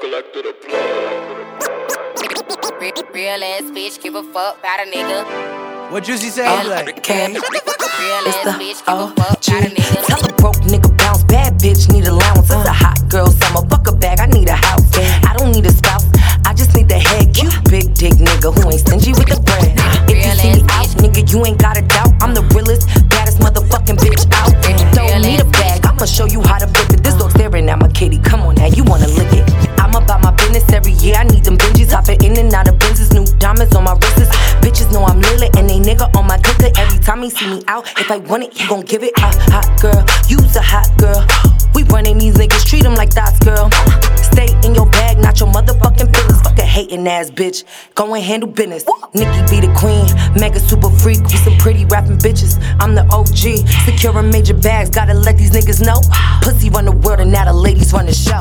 collected a plug. Real ass bitch, give a fuck about a nigga. What Juicy say? He like, Okay. Real It's ass the bitch, give a fuck about a nigga. Tell a broke nigga bounce. Bad bitch need allowance. It's a hot girl summer. Fuck a bag. I need a house. I don't need a spouse. I just need the head. Cute big dick nigga who ain't stingy with the bread. If you see me out, nigga, you ain't got a doubt. I'm the realest, baddest motherfucking bitch out. And don't need a bag. I'ma show you how to flip it. This dog staring at my kitty. Come see me out, if I want it, he gon' give it. A hot girl, you's a hot girl. We running these niggas, treat them like that's girl. Stay in your bag, not your motherfucking business. Fuck a hating ass bitch. Go and handle business. Nikki be the queen, mega super freak with some pretty rapping bitches. I'm the OG, securing major bags. Gotta let these niggas know. Pussy run the world and now the ladies run the show.